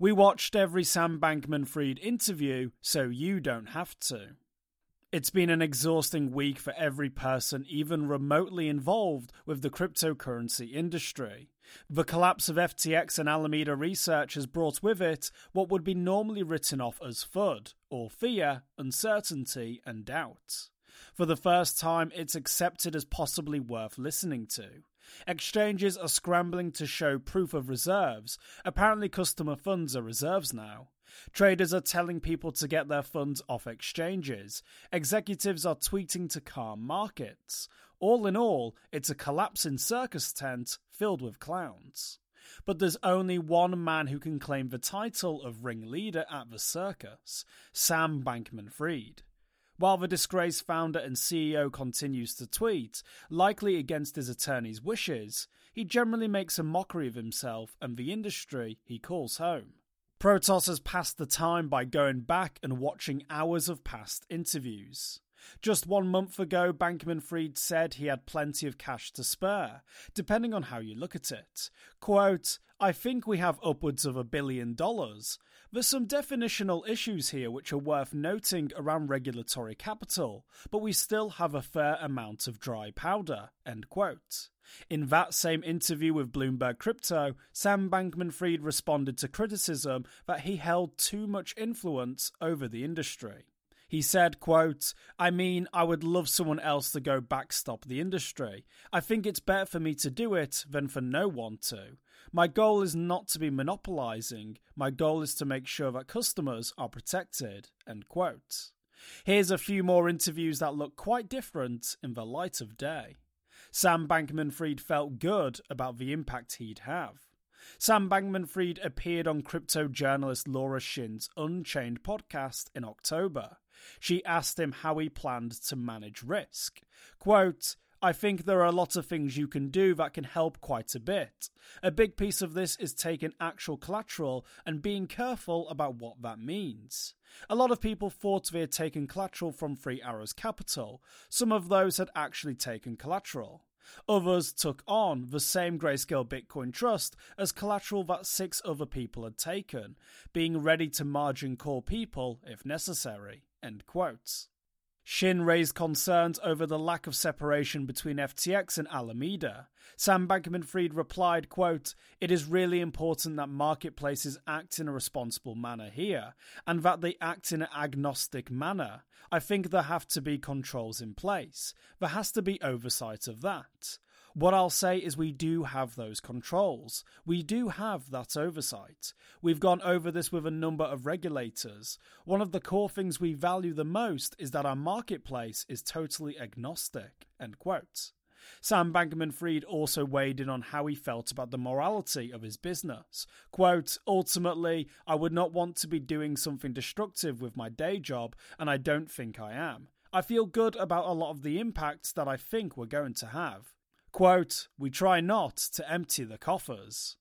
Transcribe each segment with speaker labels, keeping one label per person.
Speaker 1: We watched every Sam Bankman Fried interview, so you don't have to. It's been an exhausting week for every person even remotely involved with the cryptocurrency industry. The collapse of FTX and Alameda Research has brought with it what would be normally written off as FUD, or fear, uncertainty, and doubt. For the first time, it's accepted as possibly worth listening to. Exchanges are scrambling to show proof of reserves. Apparently, customer funds are reserves now. Traders are telling people to get their funds off exchanges. Executives are tweeting to calm markets. All in all, it's a collapsing circus tent filled with clowns. But there's only one man who can claim the title of ringleader at the circus Sam Bankman Fried. While the disgraced founder and CEO continues to tweet, likely against his attorney's wishes, he generally makes a mockery of himself and the industry he calls home. Protos has passed the time by going back and watching hours of past interviews. Just one month ago, Bankman Fried said he had plenty of cash to spare, depending on how you look at it. Quote, I think we have upwards of a billion dollars. There's some definitional issues here which are worth noting around regulatory capital, but we still have a fair amount of dry powder. End quote. In that same interview with Bloomberg Crypto, Sam Bankman Fried responded to criticism that he held too much influence over the industry. He said, quote, I mean, I would love someone else to go backstop the industry. I think it's better for me to do it than for no one to. My goal is not to be monopolizing. My goal is to make sure that customers are protected, end quote. Here's a few more interviews that look quite different in the light of day. Sam Bankman Fried felt good about the impact he'd have. Sam Bankman Fried appeared on crypto journalist Laura Shin's Unchained podcast in October. She asked him how he planned to manage risk. Quote, I think there are a lot of things you can do that can help quite a bit. A big piece of this is taking actual collateral and being careful about what that means. A lot of people thought they had taken collateral from Three Arrows Capital. Some of those had actually taken collateral. Others took on the same Grayscale Bitcoin Trust as collateral that six other people had taken, being ready to margin call people if necessary. End quotes. Shin raised concerns over the lack of separation between FTX and Alameda. Sam Bankman Fried replied, quote, It is really important that marketplaces act in a responsible manner here, and that they act in an agnostic manner. I think there have to be controls in place. There has to be oversight of that. What I'll say is we do have those controls. We do have that oversight. We've gone over this with a number of regulators. One of the core things we value the most is that our marketplace is totally agnostic. End quote. Sam Bankman Fried also weighed in on how he felt about the morality of his business. Quote, Ultimately, I would not want to be doing something destructive with my day job, and I don't think I am. I feel good about a lot of the impacts that I think we're going to have. Quote, We try not to empty the coffers.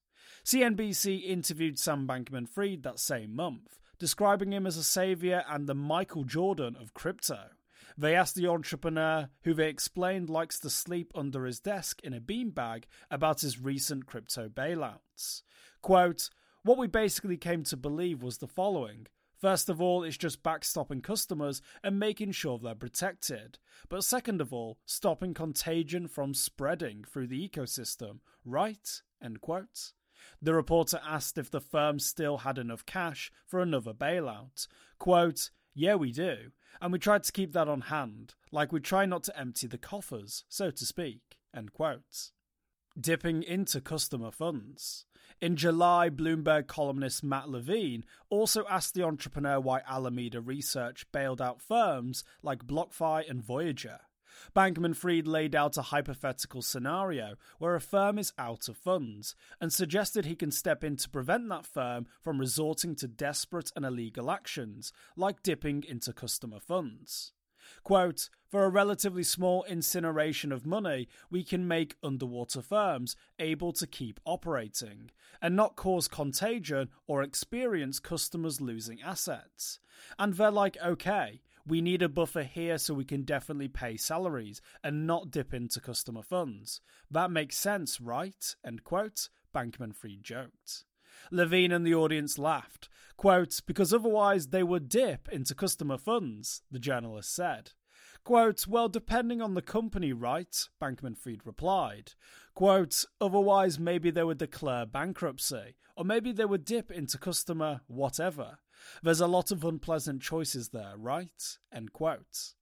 Speaker 1: CNBC interviewed Sam Bankman Fried that same month, describing him as a savior and the Michael Jordan of crypto. They asked the entrepreneur, who they explained likes to sleep under his desk in a beanbag, about his recent crypto bailouts. Quote, What we basically came to believe was the following First of all, it's just backstopping customers and making sure they're protected. But second of all, stopping contagion from spreading through the ecosystem, right? End quote. The reporter asked if the firm still had enough cash for another bailout. Quote, Yeah, we do. And we tried to keep that on hand, like we try not to empty the coffers, so to speak. End quote dipping into customer funds. In July, Bloomberg columnist Matt Levine also asked the entrepreneur why Alameda Research bailed out firms like BlockFi and Voyager. Bankman Fried laid out a hypothetical scenario where a firm is out of funds and suggested he can step in to prevent that firm from resorting to desperate and illegal actions, like dipping into customer funds. Quote, for a relatively small incineration of money, we can make underwater firms able to keep operating and not cause contagion or experience customers losing assets. And they're like, okay, we need a buffer here so we can definitely pay salaries and not dip into customer funds. That makes sense, right? End quote. Bankman Fried joked. Levine and the audience laughed. Quote, because otherwise they would dip into customer funds, the journalist said. Quote, well, depending on the company, right? Bankman Fried replied. Quote, otherwise maybe they would declare bankruptcy, or maybe they would dip into customer whatever. There's a lot of unpleasant choices there, right? End quote.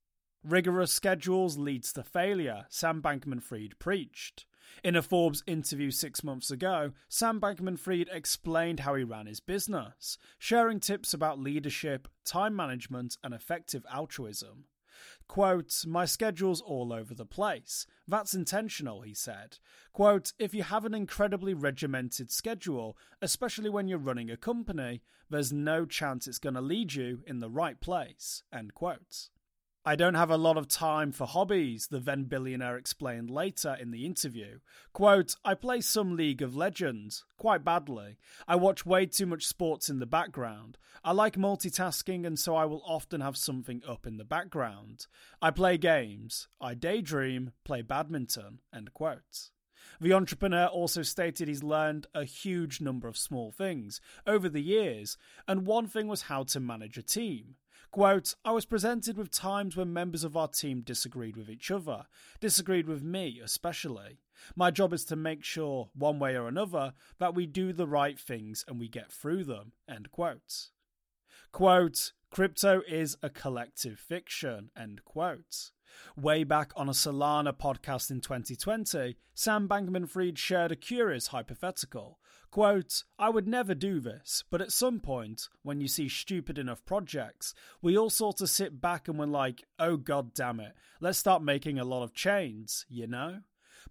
Speaker 1: Rigorous schedules leads to failure, Sam Bankman Fried preached. In a Forbes interview six months ago, Sam Bankman Fried explained how he ran his business, sharing tips about leadership, time management, and effective altruism. Quote, My schedule's all over the place. That's intentional, he said. Quote, If you have an incredibly regimented schedule, especially when you're running a company, there's no chance it's going to lead you in the right place. End quote. I don't have a lot of time for hobbies, the then billionaire explained later in the interview. Quote, I play some League of Legends, quite badly. I watch way too much sports in the background. I like multitasking, and so I will often have something up in the background. I play games. I daydream, play badminton. End quote. The entrepreneur also stated he's learned a huge number of small things over the years, and one thing was how to manage a team. Quote, I was presented with times when members of our team disagreed with each other, disagreed with me especially. My job is to make sure, one way or another, that we do the right things and we get through them. End quote. Quote, Crypto is a collective fiction. End quote. Way back on a Solana podcast in 2020, Sam Bankman Fried shared a curious hypothetical. Quote, I would never do this, but at some point, when you see stupid enough projects, we all sort of sit back and we're like, oh god damn it, let's start making a lot of chains, you know?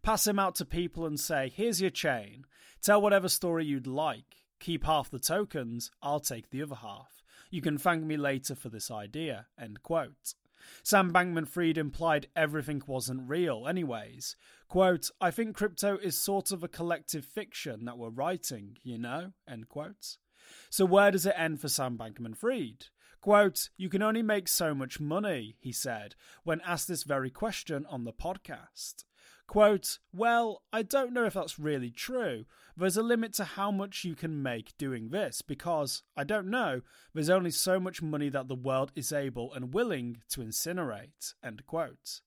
Speaker 1: Pass them out to people and say, here's your chain. Tell whatever story you'd like. Keep half the tokens, I'll take the other half. You can thank me later for this idea. End quote. Sam Bankman Fried implied everything wasn't real, anyways. Quote, I think crypto is sort of a collective fiction that we're writing, you know? End quote. So where does it end for Sam Bankman Fried? Quote, You can only make so much money, he said, when asked this very question on the podcast. Quote, Well, I don't know if that's really true. There's a limit to how much you can make doing this because, I don't know, there's only so much money that the world is able and willing to incinerate. End quote.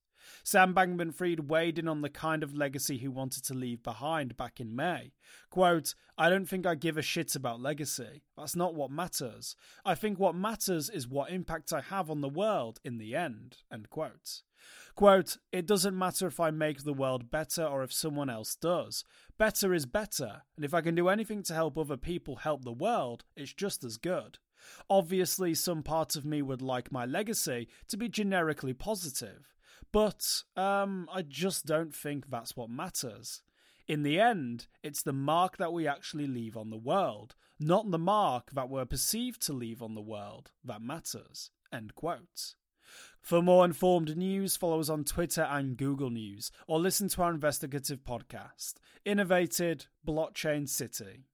Speaker 1: Sam Bankman Fried weighed in on the kind of legacy he wanted to leave behind back in May. Quote, I don't think I give a shit about legacy. That's not what matters. I think what matters is what impact I have on the world in the end. End quote. Quote, It doesn't matter if I make the world better or if someone else does. Better is better, and if I can do anything to help other people help the world, it's just as good. Obviously, some part of me would like my legacy to be generically positive, but um, I just don't think that's what matters. In the end, it's the mark that we actually leave on the world, not the mark that we're perceived to leave on the world, that matters. End quote. For more informed news, follow us on Twitter and Google News, or listen to our investigative podcast, Innovated Blockchain City.